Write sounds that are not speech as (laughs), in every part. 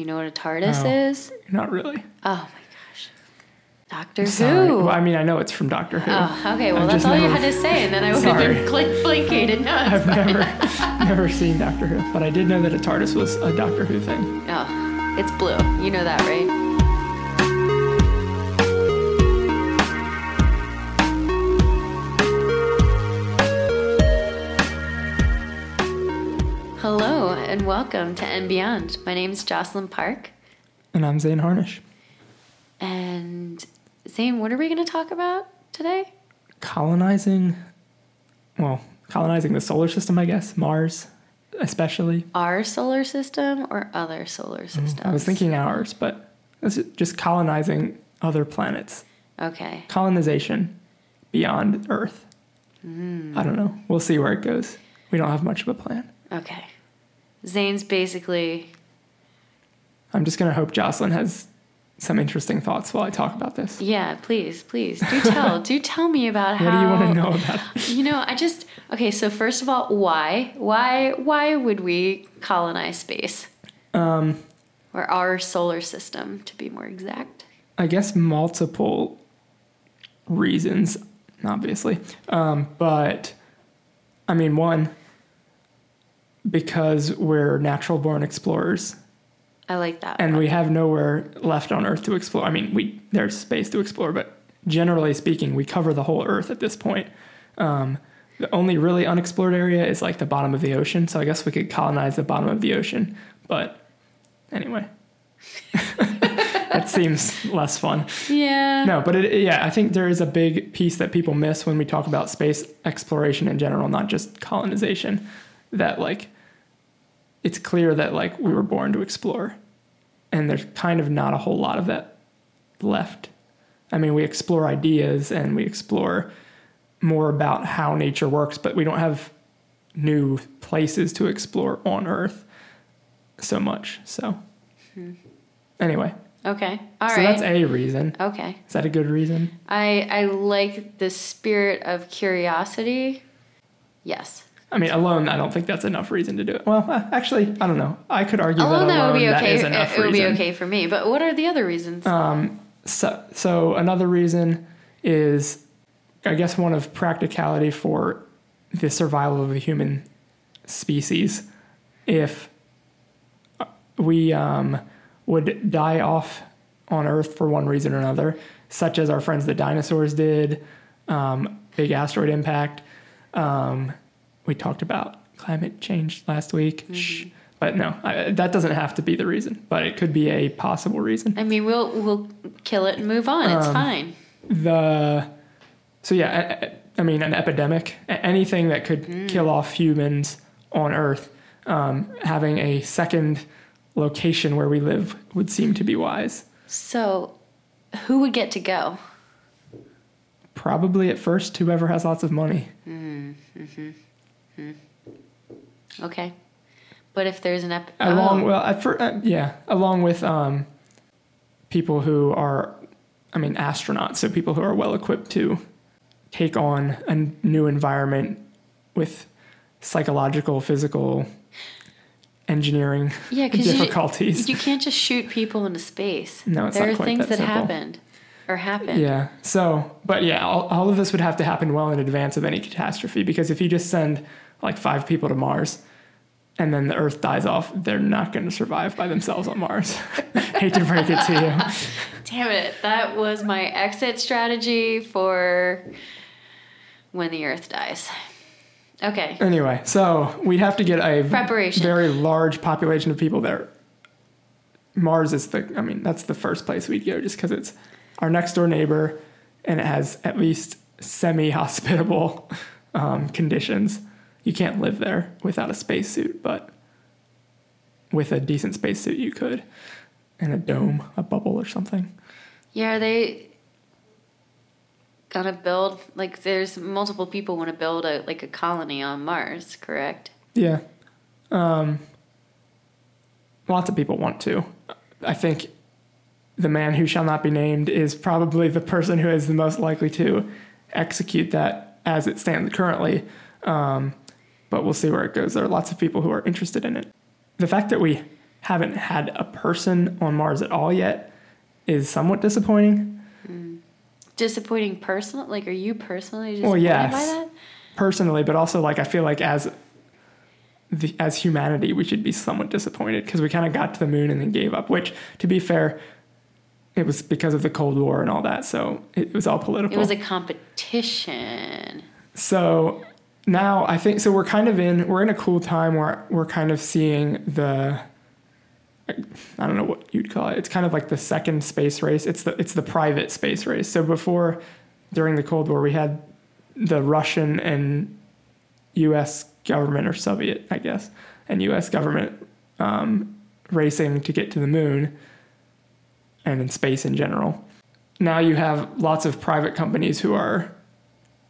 Do you know what a TARDIS No. is? Not really. Oh my gosh. Doctor Sorry. Who. Well, I mean, I know it's from Doctor Who. Oh, okay. Well, I've that's all you had to say, and then I would have been click blinking. No, it's I've fine. never, (laughs) never seen Doctor Who, but I did know that a TARDIS was a Doctor Who thing. Oh, it's blue. You know that, right? And welcome to And Beyond. My name is Jocelyn Park. And I'm Zane Harnish. And Zane, what are we going to talk about today? Colonizing, well, colonizing the solar system, I guess, Mars, especially. Our solar system or other solar systems? Mm, I was thinking ours, but it's just colonizing other planets. Okay. Colonization beyond Earth. Hmm. I don't know. We'll see where it goes. We don't have much of a plan. Okay. Zane's basically I'm just going to hope Jocelyn has some interesting thoughts while I talk about this. Yeah, please, please do tell. (laughs) do tell me about how. What do you want to know about (laughs) it? You know, I just okay. So first of all, why, why, why would we colonize space Um, or our solar system, to be more exact? I guess multiple reasons, obviously. Um, but I mean, one, because we're natural born explorers I like that. and one. we have nowhere left on Earth to explore. I mean, we there's space to explore, but generally speaking, we cover the whole Earth at this point. Um, the only really unexplored area is like the bottom of the ocean, so I guess we could colonize the bottom of the ocean. But anyway, (laughs) that seems less fun. yeah. No, but it, yeah, I think there is a big piece that people miss when we talk about space exploration in general, not just colonization. That like, it's clear that like we were born to explore, and there's kind of not a whole lot of that left. I mean, we explore ideas and we explore more about how nature works, but we don't have new places to explore on Earth so much. So, hmm. anyway, Okay. All right. so that's a reason. okay. Is that a good reason? I I like the spirit of curiosity. Yes. I mean, alone, I don't think that's enough reason to do it. Well, uh, actually, I don't know. I could argue Alone, that that would be okay. is It, enough it would be okay for me. But what are the other reasons? Um, so, so another reason is, I guess, one of practicality for the survival of the human species. If we um, would die off on Earth for one reason or another, such as our friends the dinosaurs did, um, big asteroid impact. Um, we talked about climate change last week. Shh. But no, I, that doesn't have to be the reason, but it could be a possible reason. I mean, we'll we'll kill it and move on. It's Um, fine. the so yeah I, I- I mean an epidemic anything that could kill off humans on earth um, having a second location where we live would seem to be wise So, who would get to go? probably at first whoever has lots of money Okay. But if there's an ep- along oh, well fir- uh, yeah along with um, people who are i mean astronauts so people who are well equipped to take on a new environment with psychological physical engineering yeah, because you, (laughs) difficulties you can't just shoot people into space. No, it's there not are things that that, happened or happen. yeah so but yeah all, all of this would have to happen well in advance of any catastrophe because if you just send like five people to mars and then the earth dies off they're not going to survive by themselves on mars (laughs) hate to break it to you Damn it! That was my exit strategy for when the Earth dies. Okay. Anyway, so we'd have to get a Preparation. very large population of people there. Mars is the, I mean, that's the first place we'd go just because it's our next door neighbor and it has at least semi hospitable (laughs) um, conditions. You can't live there without a spacesuit, but with a decent spacesuit, you could. And a dome, a bubble or something. Yeah, they gonna build like there's multiple people want to build a like a colony on Mars, correct? Yeah. Um, lots of people want to. I think the man who shall not be named is probably the person who is the most likely to execute that as it stands currently. Um, but we'll see where it goes. There are lots of people who are interested in it. The fact that we haven't had a person on Mars at all yet is somewhat disappointing. Mm. Disappointing personally? Like, are you personally Well, disappointed yes. by that? personally, but also like I feel like as the, as humanity, we should be somewhat disappointed because we kind of got to the moon and then gave up. Which, to be fair, it was because of the Cold War and all that, so it was all political. It was a competition. so now I think so. We're kind of in we're in a cool time where we're kind of seeing the. I don't know what you'd call it. It's kind of like the second space race. It's the it's the private space race. So before, during the Cold War, we had the Russian and U.S. government or Soviet, I guess, and U.S. government um, racing to get to the moon and in space in general. Now you have lots of private companies who are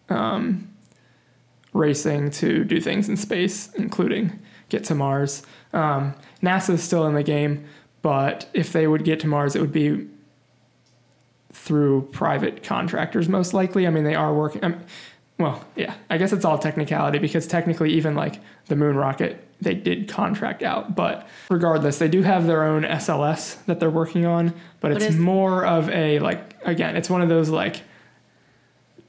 um, racing to do things in space, including get to Mars. Um, NASA is still in the game, but if they would get to Mars, it would be through private contractors, most likely. I mean, they are working. Um, well, yeah, I guess it's all technicality because technically, even like the moon rocket, they did contract out. But regardless, they do have their own SLS that they're working on, but What it's is- more of a like, again, it's one of those like,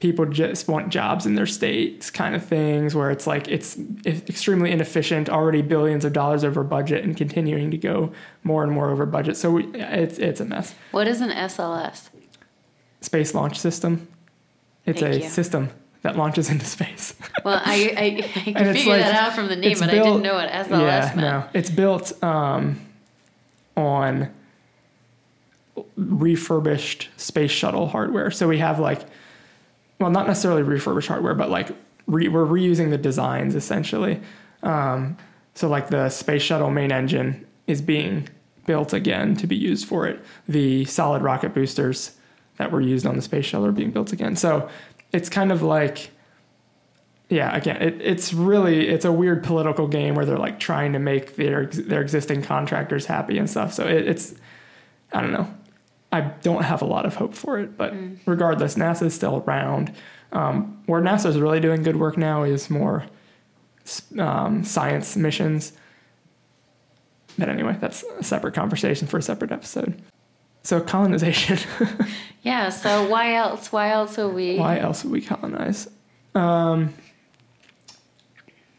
people just want jobs in their states kind of things where it's like it's, extremely inefficient already billions of dollars over budget and continuing to go more and more over budget so we, it's it's a mess What is an SLS? space launch system it's Thank a you. system that launches (laughs) into space Well, I, I, I (laughs) can figure like- that out from the name, but I didn't know what SLS yeah meant. no it's built um, on refurbished space shuttle hardware so we have like well not necessarily refurbished hardware but like re- we're reusing the designs essentially. Um, so like the space shuttle main engine is being built again to be used for it. The solid rocket boosters that were used on the space shuttle are being built again. So it's kind of like yeah again it, it's really it's a weird political game where they're like trying to make their their existing contractors happy and stuff. So it, it's i don't know i don't have a lot of hope for it but regardless nasa is still around um, where nasa is really doing good work now is more um, science missions but anyway that's a separate conversation for a separate episode so colonization (laughs) Yeah, so why else? Why else would we? why else would we colonize um,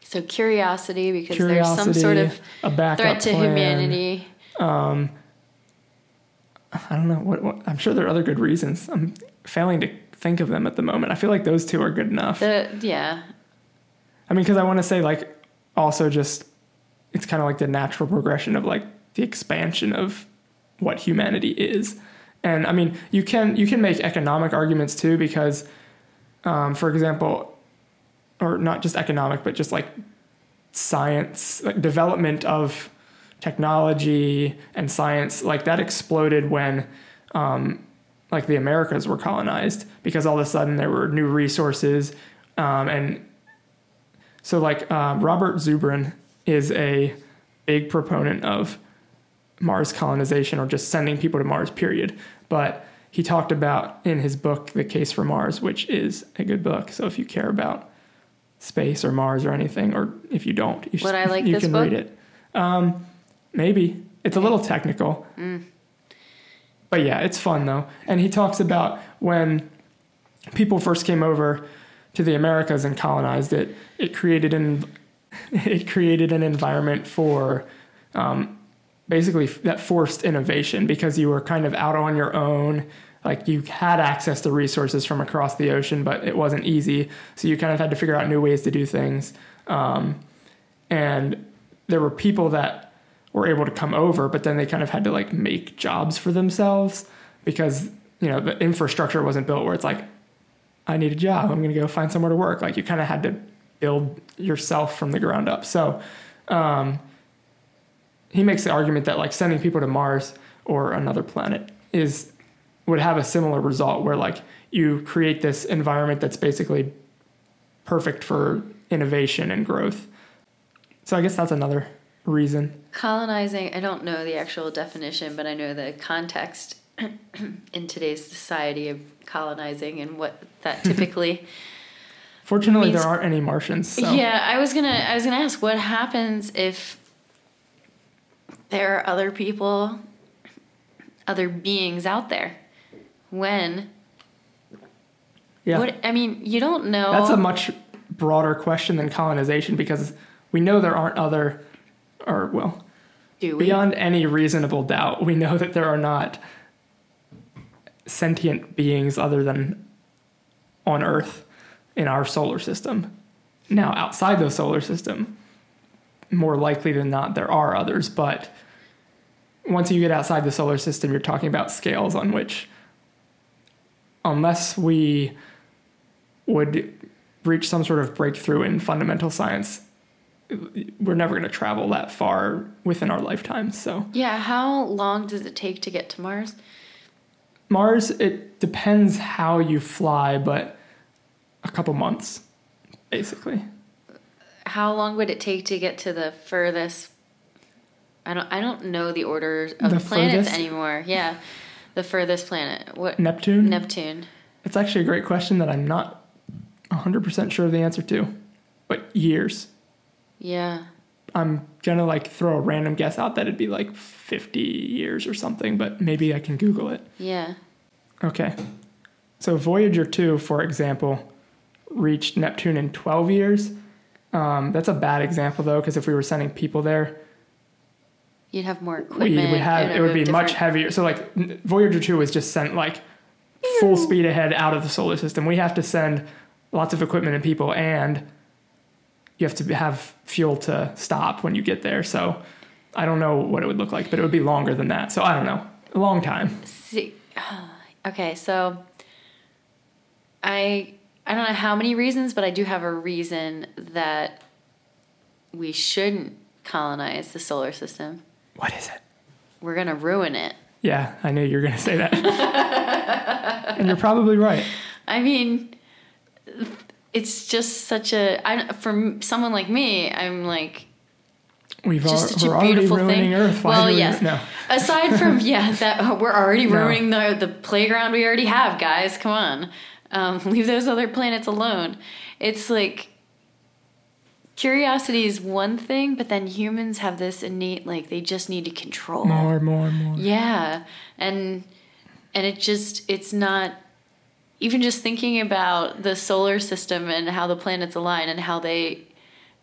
So curiosity, because curiosity there's some sort of threat to plan. humanity. Um, I don't know. What, what I'm sure there are other good reasons. I'm failing to think of them at the moment. I feel like those two are good enough. The yeah, I mean, because I want to say like also just it's kind of like the natural progression of like the expansion of what humanity is. And I mean, you can you can make economic arguments too because, um, for example, or not just economic, but just like science, like development of technology and science, like that exploded when um, like the Americas were colonized because all of a sudden there were new resources um, and so like um, Robert Zubrin is a big proponent of Mars colonization or just sending people to Mars, period. But he talked about in his book, The Case for Mars, which is a good book. So if you care about space or Mars or anything, or if you don't, you, Would I like (laughs) you can book? read it. Um, maybe. It's a little technical. Mm. But yeah, it's fun though. And he talks about when people first came over to the Americas and colonized it, it created an (laughs) it created an environment for um, basically that forced innovation because you were kind of out on your own. Like you had access to resources from across the ocean, but it wasn't easy. So you kind of had to figure out new ways to do things. Um, and there were people that were able to come over, but then they kind of had to like make jobs for themselves because you know the infrastructure wasn't built where it's like I need a job. I'm going to go find somewhere to work. Like you kind of had to build yourself from the ground up. So um, he makes the argument that like sending people to Mars or another planet is would have a similar result where like you create this environment that's basically perfect for innovation and growth. So I guess that's another reason. colonizing. I don't know the actual definition, but I know the context (clears throat) in today's society of colonizing and what that (laughs) typically. Fortunately, Means- there aren't any Martians. So. Yeah, I was gonna I was gonna ask what happens if there are other people, other beings out there. When? Yeah. What I mean, you don't know. That's a much broader question than colonization because we know there aren't other, or well, do we? beyond any reasonable doubt, we know that there are not sentient beings other than on Earth in our solar system. Now, outside the solar system, more likely than not, there are others, but once you get outside the solar system, you're talking about scales on which, unless we would reach some sort of breakthrough in fundamental science, we're never going to travel that far within our lifetime. So, Yeah, how long does it take to get to Mars? Mars, it depends how you fly, but a couple months, basically. How long would it take to get to the furthest? I don't. I don't know the order of The the planets furthest? anymore. Yeah, the furthest planet. What? Neptune? Neptune. It's actually a great question that I'm not 100% sure of the answer to, but years. Yeah. I'm gonna like throw a random guess out that it'd be like 50 years or something, but maybe I can Google it. Yeah. Okay. So Voyager 2, for example, reached Neptune in 12 years. Um, that's a bad example though, because if we were sending people there, You'd have more equipment. we would have it would be different- much heavier. So like Voyager 2 was just sent like full speed ahead out of the solar system. We have to send lots of equipment and people, and you have to have fuel to stop when you get there. So I don't know what it would look like, but it would be longer than that. So I don't know, a long time. See, (sighs) okay, so I I don't know how many reasons, but I do have a reason that we shouldn't colonize the solar system. What is it? We're gonna ruin it. Yeah, I knew you were going to say that. (laughs) and you're probably right. I mean, it's just such a I for someone like me. I'm like We've just al- such a beautiful ruining thing. Earth. Well, do we- yes. No. Aside from (laughs) yeah, that uh, we're already No. ruining the the playground we already have, guys. Come on, um, (laughs) leave those other planets alone. It's like curiosity is one thing, but then humans have this innate like they just need to control. More, more, more. Yeah, and and it just it's not even just thinking about the solar system and how the planets align and how they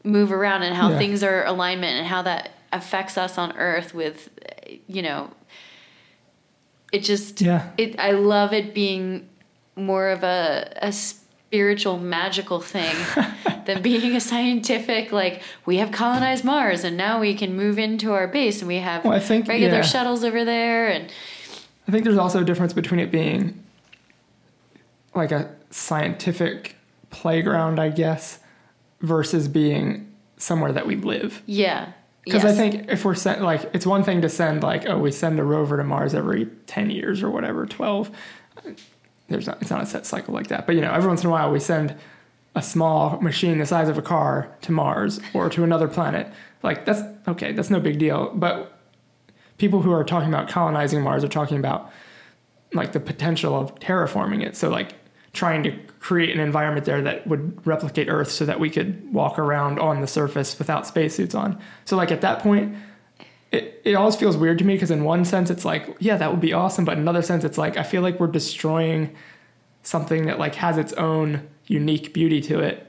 move around and how Yeah. things are alignment and how that affects us on Earth with you know it just Yeah. it I love it being more of a a spiritual magical thing (laughs) than being a scientific like we have colonized Mars and now we can move into our base and we have Well, I think, regular yeah. shuttles over there and I think there's also a difference between it being like a scientific playground, I guess, versus being somewhere that we live. yeah Because yes. I think if we're sent, like, it's one thing to send, like, oh, we send a rover to Mars every 10 years or whatever, 12. There's not, it's not a set cycle like that. But, you know, every once in a while we send a small machine the size of a car to Mars or to another planet. Like, that's okay, that's no big deal. But people who are talking about colonizing Mars are talking about, like, the potential of terraforming it. So, like, trying to create an environment there that would replicate Earth so that we could walk around on the surface without spacesuits on. So, like, at that point, it, it always feels weird to me because, in one sense, it's like, yeah, that would be awesome. But in another sense, it's like, I feel like we're destroying something that, like, has its own unique beauty to it.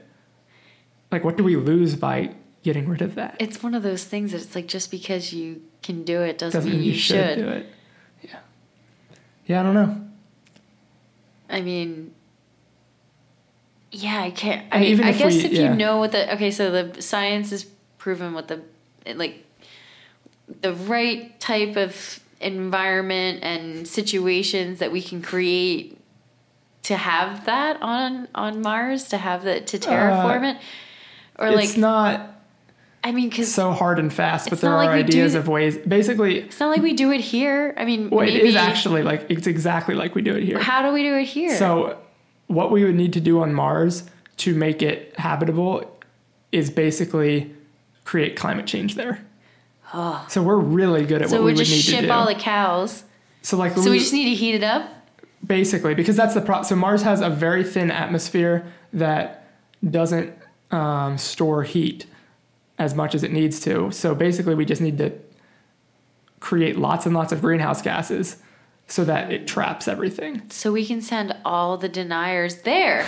Like, what do we lose by getting rid of that? it's one of those things that it's like just because you can do it doesn't, Doesn't mean mean you, should. do it. Yeah. Yeah, I don't know. I mean, yeah, I can't. I, even I guess we- if yeah. you know what the okay, so the science has proven what the like the right type of environment and situations that we can create to have that on on Mars to have that to terraform it or Uh, it's like not I mean because so hard and fast, but It's there are like ideas th- of ways. Basically, it's not like we do it here. I mean, well, maybe, it is actually like it's exactly like we do it here. How do we do it here? So, what we would need to do on Mars to make it habitable is basically create climate change there. So we're really good at so what we we would just need ship to do. all the cows. so like So we- we just need to heat it up. basically because that's the pro. So Mars has a very thin atmosphere that doesn't um, store heat as much as it needs to. So basically, we just need to create lots and lots of greenhouse gases so that it traps everything. So we can send all the deniers there.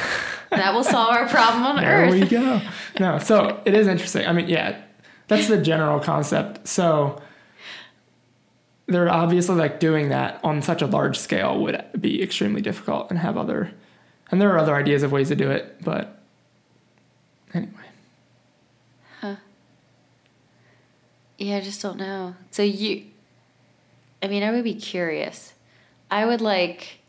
that will solve our problem on There Earth. There we go. No, so it is interesting. I mean, yeah, that's the general concept. So they're obviously like doing that on such a large scale would be extremely difficult and have other, and there are other ideas of ways to do it, but anyway. Huh. Yeah, I just don't know. So you, I mean, I would be curious. I would like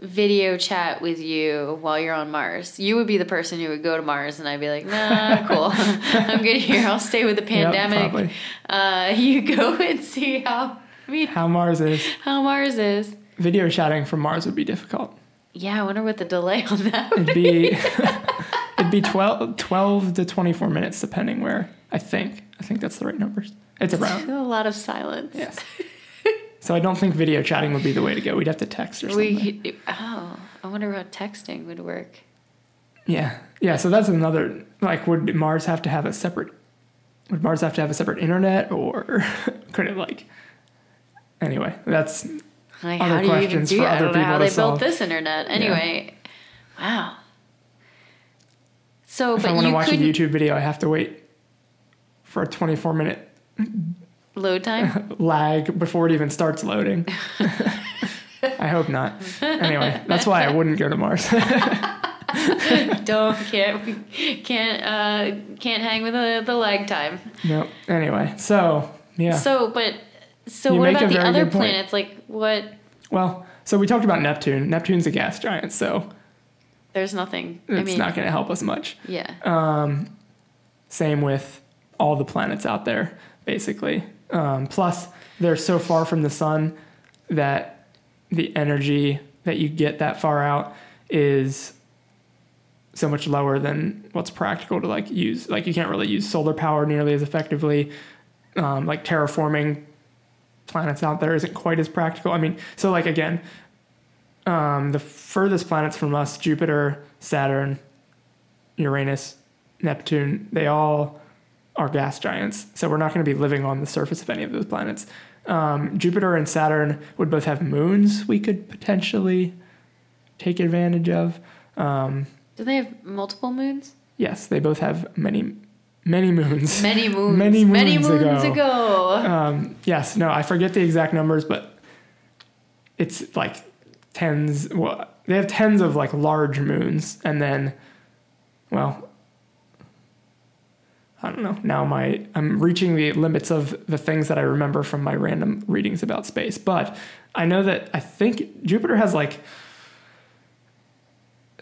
video chat with you while you're on Mars. You would be the person who would go to Mars, and I'd be like, nah, cool. (laughs) I'm good here. I'll stay with the pandemic. probably. uh, (laughs) you go and see how. I mean, How Mars is. how Mars is. Video chatting from Mars would be difficult. Yeah, I wonder what the delay on that would It'd be (laughs) it'd be 12, 12 to 24 minutes depending where I think. I think that's the right numbers. It's around. A lot of silence. Yes. So I don't think video chatting would be the way to go. We'd have to text or something. We oh, I wonder how texting would work. Yeah. Yeah, so that's another like would Mars have to have a separate would Mars have to have a separate internet or (laughs) could it like Anyway, that's Like, Other how do you questions do? for other don't know how they to built this internet. Anyway, wow. So, if I but want to you watch a couldn't YouTube video, I have to wait for a 24 minute load time. (laughs) lag before it even starts loading. (laughs) I hope not. Anyway, that's why I wouldn't go to Mars. (laughs) don't can't can't uh, can't hang with the, the lag time. no. Anyway, so yeah. So, but so You what about the other planets? Like, what? well, so we talked about Neptune. Neptune's a gas giant, so There's nothing. I it's mean, not going to help us much. yeah. Um, same with all the planets out there, basically. Um, plus, they're so far from the sun that the energy that you get that far out is so much lower than what's practical to like use. Like you can't really use solar power nearly as effectively. Um, like terraforming planets out there isn't quite as practical. I mean, so like again, um, the furthest planets from us, Jupiter, Saturn, Uranus, Neptune, they all are gas giants. So we're not going to be living on the surface of any of those planets. Um, Jupiter and Saturn would both have moons we could potentially take advantage of. Um, Do they have multiple moons? yes, they both have many, many moons. (laughs) Many moons. (laughs) Many Many moons moons ago. ago. Um, yes, no, I forget the exact numbers, but it's like tens. Well, they have tens of like large moons, and then, well, I don't know. Now my I'm reaching the limits of the things that I remember from my random readings about space, but I know that I think Jupiter has like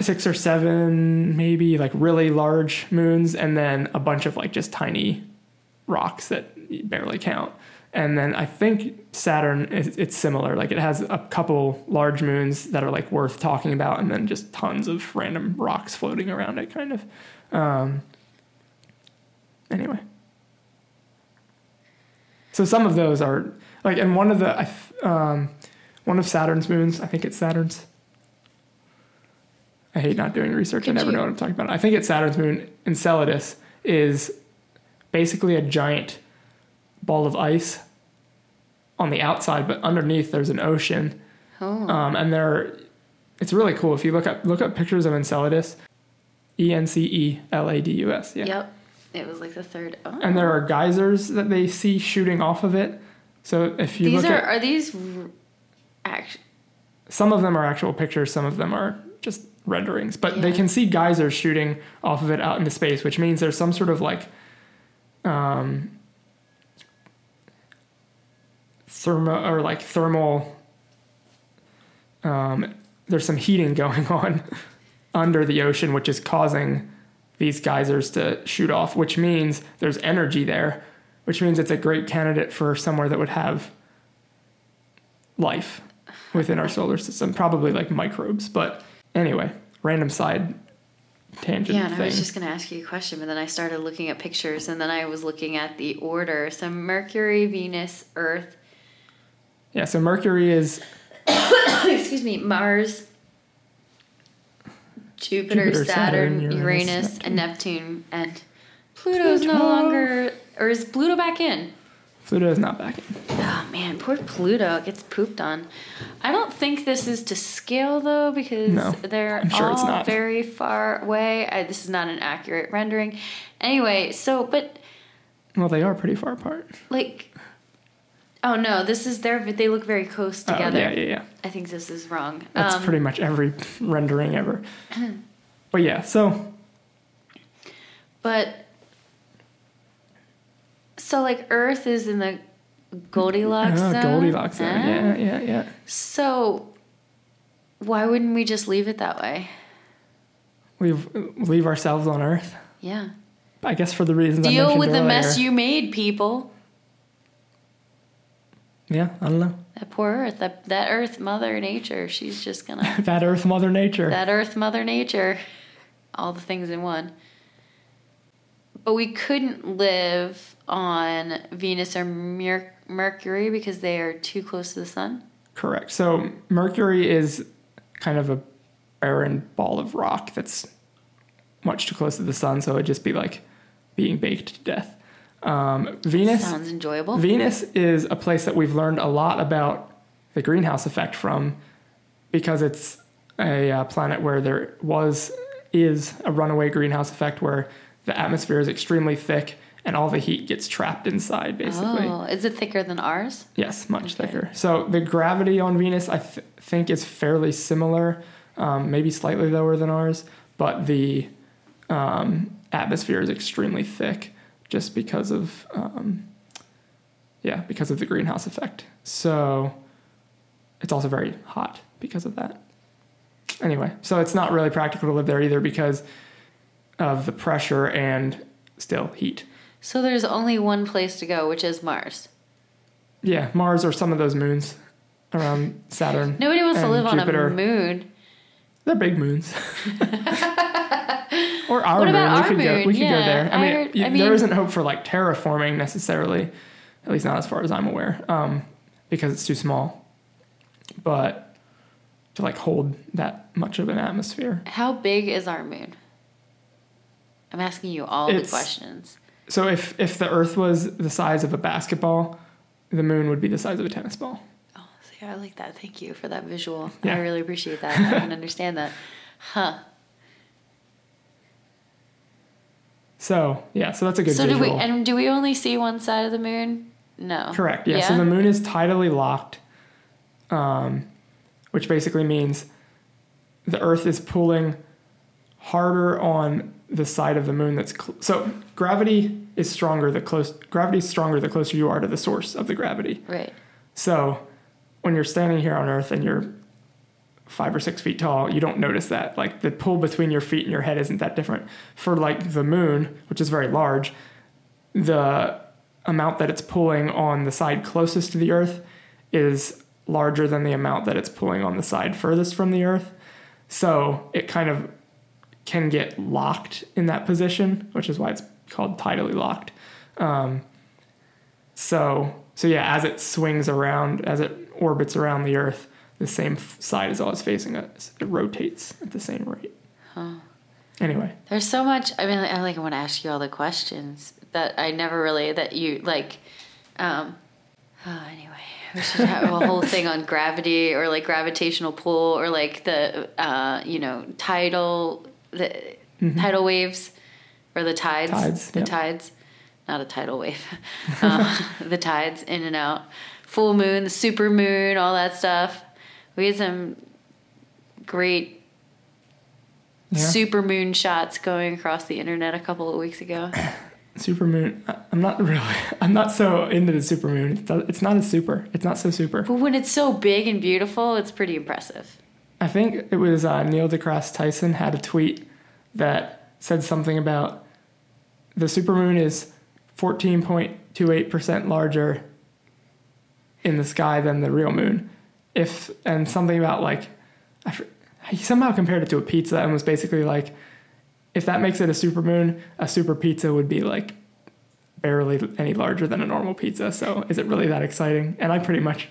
six or seven, maybe like really large moons, and then a bunch of like just tiny rocks that barely count. And then I think Saturn is it's similar. Like it has a couple large moons that are like worth talking about, and then just tons of random rocks floating around it, kind of. Um, anyway, so some of those are like, and one of the I um, one of Saturn's moons, I think it's Saturn's. I hate not doing research. I never you- know what I'm talking about. I think it's Saturn's moon. Enceladus is basically a giant ball of ice on the outside, but underneath there's an ocean. Oh. Um, and there, it's really cool. If you look up look up pictures of Enceladus, E N C E L A D U S. Yeah. Yep. It was like the third. Oh. And there are geysers that they see shooting off of it. So if you these look are at are these r- act- some of them are actual pictures, some of them are just renderings, but they can see geysers shooting off of it out into space, which means there's some sort of like um, thermo or like thermal. Um, there's some heating (laughs) going on under the ocean, which is causing these geysers to shoot off, which means there's energy there, which means it's a great candidate for somewhere that would have life within our solar system, probably like microbes. But anyway, random side tangent Yeah, and I was just going to ask you a question, but then I started looking at pictures, and then I was looking at the order. So Mercury, Venus, Earth. yeah, so Mercury is (coughs) excuse me, Mars, Jupiter, Jupiter, Saturn, Saturn, Uranus, Uranus, and Neptune, and Pluto's no longer, or is Pluto back in? Pluto is not back in. Oh man, poor Pluto gets pooped on. I don't think this is to scale though because No, they're I'm sure all it's not. very far away. I, this is not an accurate rendering. Anyway, so but Well, they are pretty far apart. like, oh no, this is their. They look very close Oh, together. yeah, yeah, yeah. I think this is wrong. That's Um, pretty much every (laughs) rendering ever. but yeah, so But so like Earth is in the Goldilocks oh, zone. Goldilocks zone. Ah. Yeah, yeah, yeah. So why wouldn't we just leave it that way? Leave leave ourselves on Earth. Yeah. I guess for the reasons Deal with the earlier. mess you made, people. Yeah, I don't know. That poor Earth, that that Earth, Mother Nature. She's just gonna (laughs) that Earth, Mother Nature. that Earth, Mother Nature, all the things in one. But we couldn't live on Venus or Mer- Mercury because they are too close to the sun. Correct. So Mercury is kind of a barren ball of rock that's much too close to the sun, so it'd just be like being baked to death. Um, Venus. Sounds enjoyable. Venus is a place that we've learned a lot about the greenhouse effect from because it's a uh, planet where there was is a runaway greenhouse effect where the atmosphere is extremely thick and all the heat gets trapped inside basically. Oh, is it thicker than ours? Yes, much Okay. thicker. So the gravity on Venus, I th- think, is fairly similar, um, maybe slightly lower than ours, but the um, atmosphere is extremely thick just because of, um, yeah, because of the greenhouse effect. So it's also very hot because of that. Anyway, so it's not really practical to live there either because of the pressure and still heat. So there's only one place to go, which is Mars. Yeah, Mars or some of those moons around Saturn. Nobody wants to live Jupiter. on a moon. They're big moons. (laughs) (laughs) our What moon. about we our could go. moon? We could Yeah, go there. I I mean, heard- y- I there mean- isn't hope for like terraforming necessarily, at least not as far as I'm aware, um, because it's too small. But to like hold that much of an atmosphere. How big is our moon? I'm asking you all It's- the questions. So if if the Earth was the size of a basketball, the moon would be the size of a tennis ball. Oh, see, I like that. Thank you for that visual. Yeah. I really appreciate that. I can (laughs) understand that. Huh. So yeah, so that's a good so do we? And do we only see one side of the moon? No. Correct. Yeah. So the moon is tidally locked, um, which basically means the Earth is pulling harder on the side of the moon that's cl- so gravity is stronger the close gravity is stronger the closer you are to the source of the gravity. right. So when you're standing here on Earth and you're five or six feet tall, you don't notice that. Like the pull between your feet and your head isn't that different. For like the moon, which is very large, the amount that it's pulling on the side closest to the Earth is larger than the amount that it's pulling on the side furthest from the Earth. So it kind of can get locked in that position, which is why it's called tidally locked. Um, so so yeah, as it swings around, as it orbits around the Earth, the same side is always facing us. It rotates at the same rate. Anyway, There's so much. I mean, I like I want to ask you all the questions that I never really that you like. Um, oh, (sighs) anyway, we should have a whole (laughs) thing on gravity or like gravitational pull or like the uh, you know tidal the tidal waves or the tides. Mm-hmm. Tides, The yep. tides. Not a tidal wave. (laughs) uh, the tides in and out. Full moon, the super moon, all that stuff. We had some great yeah. super moon shots going across the internet a couple of weeks ago. (coughs) super moon. I'm not really. (laughs) I'm not so into the supermoon. It's not- It's not as super. It's not so super. But when it's so big and beautiful, it's pretty impressive. I think it was uh, Neil deGrasse Tyson had a tweet that said something about the super moon is 14.28% larger in the sky than the real moon. If and something about like I, fr- he somehow compared it to a pizza and was basically like if that makes it a supermoon, a super pizza would be like barely any larger than a normal pizza. So is it really that exciting? And I pretty much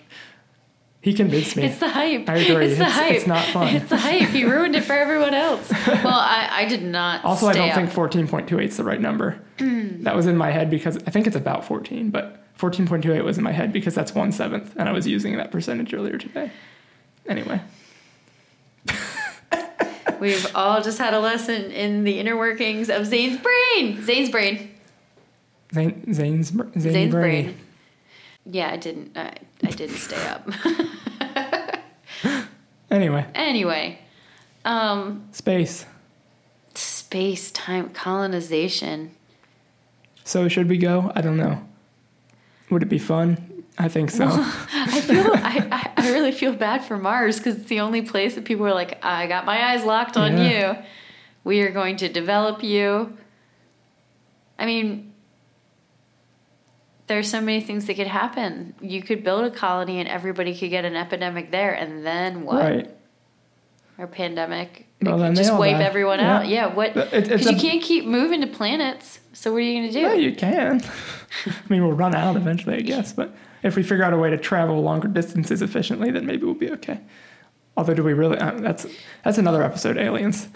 he convinced me. It's the hype. I agree. It's the It's- hype. it's not fun. It's the hype. He ruined it for everyone else. (laughs) Well, I, I did not. Also, I don't up. think 14.28 is the right number. Mm. that was in my head because I think it's about 14, but 14.28 was in my head because that's one seventh, and I was using that percentage earlier today. Anyway, (laughs) We've all just had a lesson in the inner workings of Zane's brain. Zane's brain. Zane, Zane's, Zane Zane's brain. brain. Yeah, I didn't. I, I didn't stay up. (laughs) Anyway, anyway, um, space. space time colonization. So should we go? I don't know. Would it be fun? I think so. I feel. I, I, I really feel bad for Mars because it's the only place that people are like, I got my eyes locked on Yeah. you. We are going to develop you. I mean, there's so many things that could happen. You could build a colony and everybody could get an epidemic there, and then what? Right. Or pandemic. Well, then just wipe die. everyone Yeah. out. Yeah. What? It's Because you can't keep moving to planets. So what are you going to do? Yeah, you can. I mean, we'll run out eventually, I guess. But if we figure out a way to travel longer distances efficiently, then maybe we'll be okay. Although, do we really? Uh, that's that's another episode. Aliens.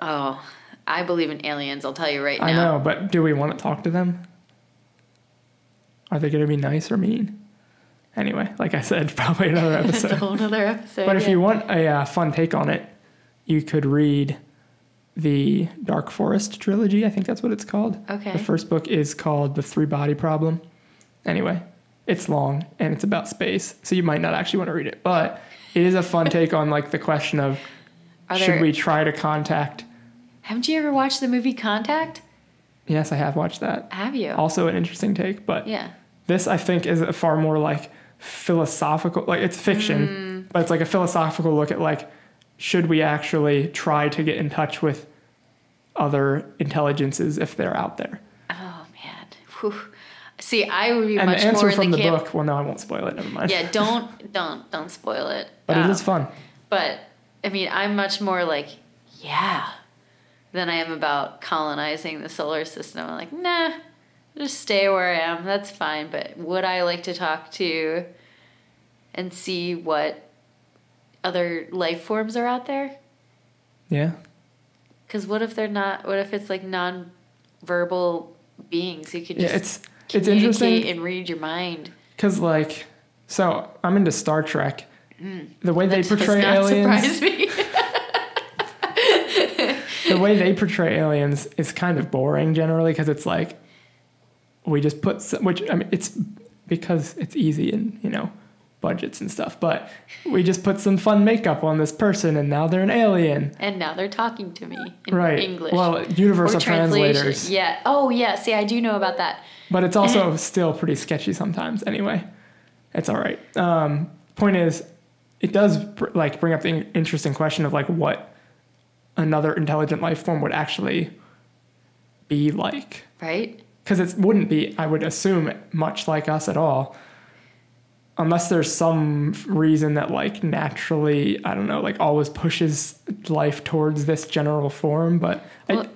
oh, I believe in aliens. I'll tell you right now. I know, but do we want to talk to them? Are they going to be nice or mean? Anyway, like I said, (laughs) probably another (laughs) It's a episode. whole other episode. but if you want a uh, fun take on it, you could read the Dark Forest trilogy. I think that's what it's called. Okay. The first book is called The Three Body Problem. Anyway, it's long and it's about space, so you might not actually want to read it, but it is a fun (laughs) take on like the question of Are should there- we try to contact? Haven't you ever watched the movie Contact? Yes, I have watched that. Have you? Also an interesting take, but yeah. this I think is a far more like philosophical like it's fiction, Mm. but it's like a philosophical look at like should we actually try to get in touch with other intelligences if they're out there? Oh man. Whew. See, I would be And the much answer more from the, the, book, well no, I won't spoil it, never mind. Yeah, don't don't don't spoil it. But it Um, is fun. But I mean, I'm much more like, yeah, than I am about colonizing the solar system. I'm like, nah, just stay where I am. That's fine. But would I like to talk to and see what other life forms are out there? Yeah. Because what if they're not? What if it's like non-verbal beings who could just Yeah, it's it's communicate interesting and read your mind? because like so I'm into Star Trek. The way they Mm. That portray aliens, me. (laughs) the way they portray aliens is kind of boring generally because it's like we just put some, which I mean it's because it's easy and you know budgets and stuff, but we just put some fun makeup on this person and now they're an alien. and now they're talking to me in right. English. Well, universal translators. Yeah. Oh, yeah. See, I do know about that. But it's also (clears throat) still pretty sketchy sometimes. Anyway, it's all right. Um, point is, it does br- like bring up the in- interesting question of like what another intelligent life form would actually be like, Right? because it wouldn't be, I would assume, much like us at all, unless there's some reason that like naturally, I don't know, like always pushes life towards this general form. But I-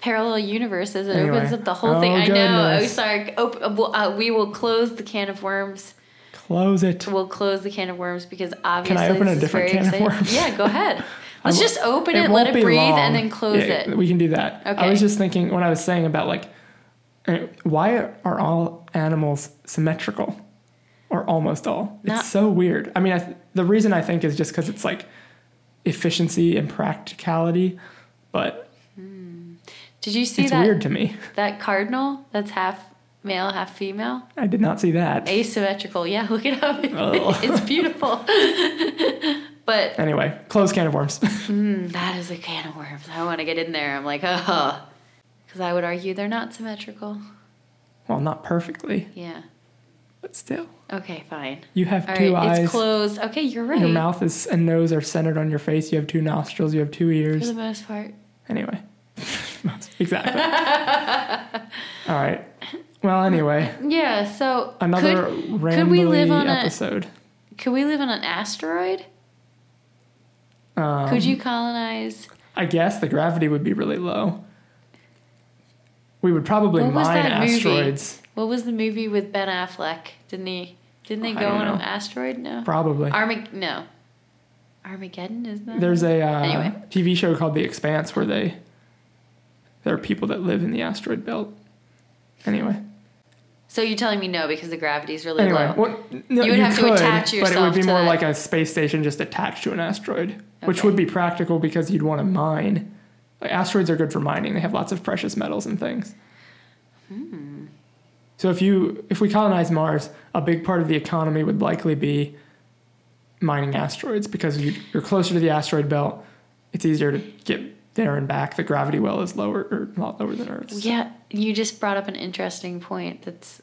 parallel universes. It Anyway. opens up the whole Oh, thing. I know. Oh, sorry. Op- uh, we will close the can of worms. close it. We'll close the can of worms because obviously Can I open a different can of worms? Yeah, go ahead. (laughs) Let's just open it, won't let it breathe, long. and then close Yeah, it. We can do that. okay. I was just thinking when I was saying about like, uh, why are all animals symmetrical, or almost all? It's so weird. I mean, I th- the reason I think is just because it's like efficiency and practicality, but Did you see it's that weird to me. that cardinal that's half male, half female? I did not see that. Asymmetrical. Yeah, look it up. (laughs) Oh. it's beautiful. (laughs) but Anyway, close can of worms. (laughs) mm, that is a can of worms. I want to get in there. I'm like, oh. Because I would argue they're not symmetrical. well, not perfectly, Yeah. But still. Okay, fine. You have All two right, eyes. it's closed. Okay, you're right. Your mouth is and nose are centered on your face. You have two nostrils. You have two ears. For the most part. Anyway. (laughs) exactly. All right. Well, anyway, Yeah, so another could, could we live on a- episode. could we live on an asteroid? Um, could you colonize? I guess the gravity would be really low. We would probably What mine asteroids. movie? What was the movie with Ben Affleck? Didn't he? Didn't they go on an asteroid? No. Probably. Armag no. Armageddon is that? There's a uh, Anyway. TV show called The Expanse where they there are people that live in the asteroid belt. Anyway, So you're telling me no because the gravity is really Anyway, low. well, no, You would have to attach yourself. but it would be more that. like a space station just attached to an asteroid, which would be practical because you'd want to mine. Like, asteroids are good for mining; they have lots of precious metals and things. Hmm. So if you if we colonize Mars, a big part of the economy would likely be mining asteroids because you, you're closer to the asteroid belt. It's easier to get there and back. The gravity well is lower or a lot lower than Earth's. Yeah, you just brought up an interesting point. That's,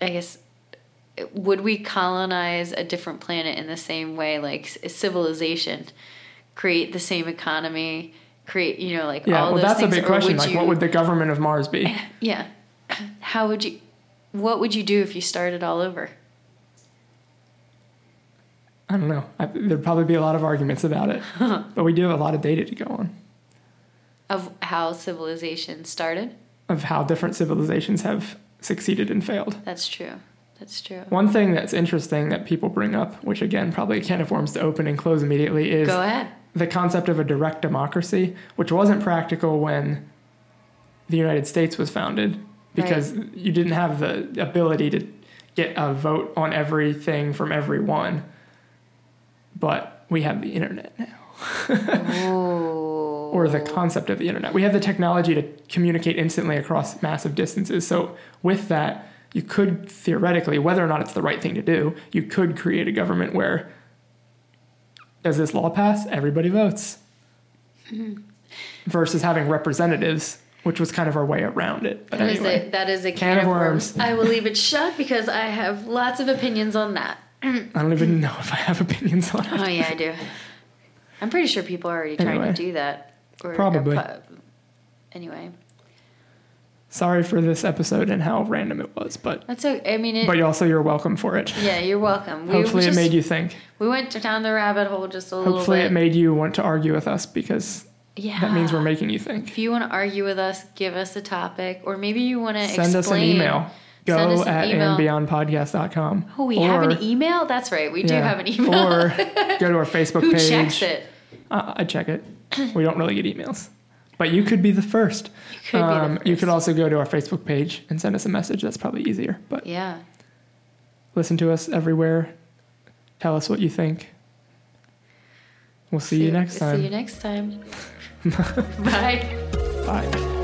I guess, would we colonize a different planet in the same way, like civilization, create the same economy, create you know like Yeah, all well, those that's a big question. Like, you, what would the government of Mars be? (laughs) yeah, how would you, what would you do if you started all over? I don't know. I, there'd probably be a lot of arguments about it, (laughs) but we do have a lot of data to go on Of how civilization started. of how different civilizations have succeeded and failed. That's true. That's true. One thing that's interesting that people bring up, which again probably a can of worms to open and close immediately, is Go ahead. the concept of a direct democracy, which wasn't practical when the United States was founded because you didn't have the ability to get a vote on everything from everyone. But we have the internet now, or the concept of the internet. We have the technology to communicate instantly across massive distances. So, with that, you could theoretically, whether or not it's the right thing to do, you could create a government where does this law pass? Everybody votes. Mm-hmm. Versus having representatives, which was kind of our way around it. But That is anyway, a that is a Can can, of worms. worms. I will leave it shut because I have lots of opinions on that. (clears throat) I don't even know if I have opinions on it. Oh yeah, I do. I'm pretty sure people are already trying to do that. Or, or Probably. pu- anyway, Sorry for this episode and how random it was, but that's okay. I mean, it, but you also you're welcome for it. yeah, you're welcome. We Hopefully, just, it made you think. We went down the rabbit hole just a little Hopefully, it made you want to argue with us because yeah. that means we're making you think. If you want to argue with us, give us a topic, or maybe you want to Send us an email. Send Go us an at email. andbeyondpodcast.com. Oh, we have an email. That's right. We do have an email. Or (laughs) go to our Facebook Who page. checks it? Uh, I check it. We don't really get emails. But you could be the first. You could be Um, the You could also go to our Facebook page and send us a message. That's probably easier. But Yeah. listen to us everywhere. Tell us what you think. We'll see, you next time. See you next time. (laughs) Bye. Bye.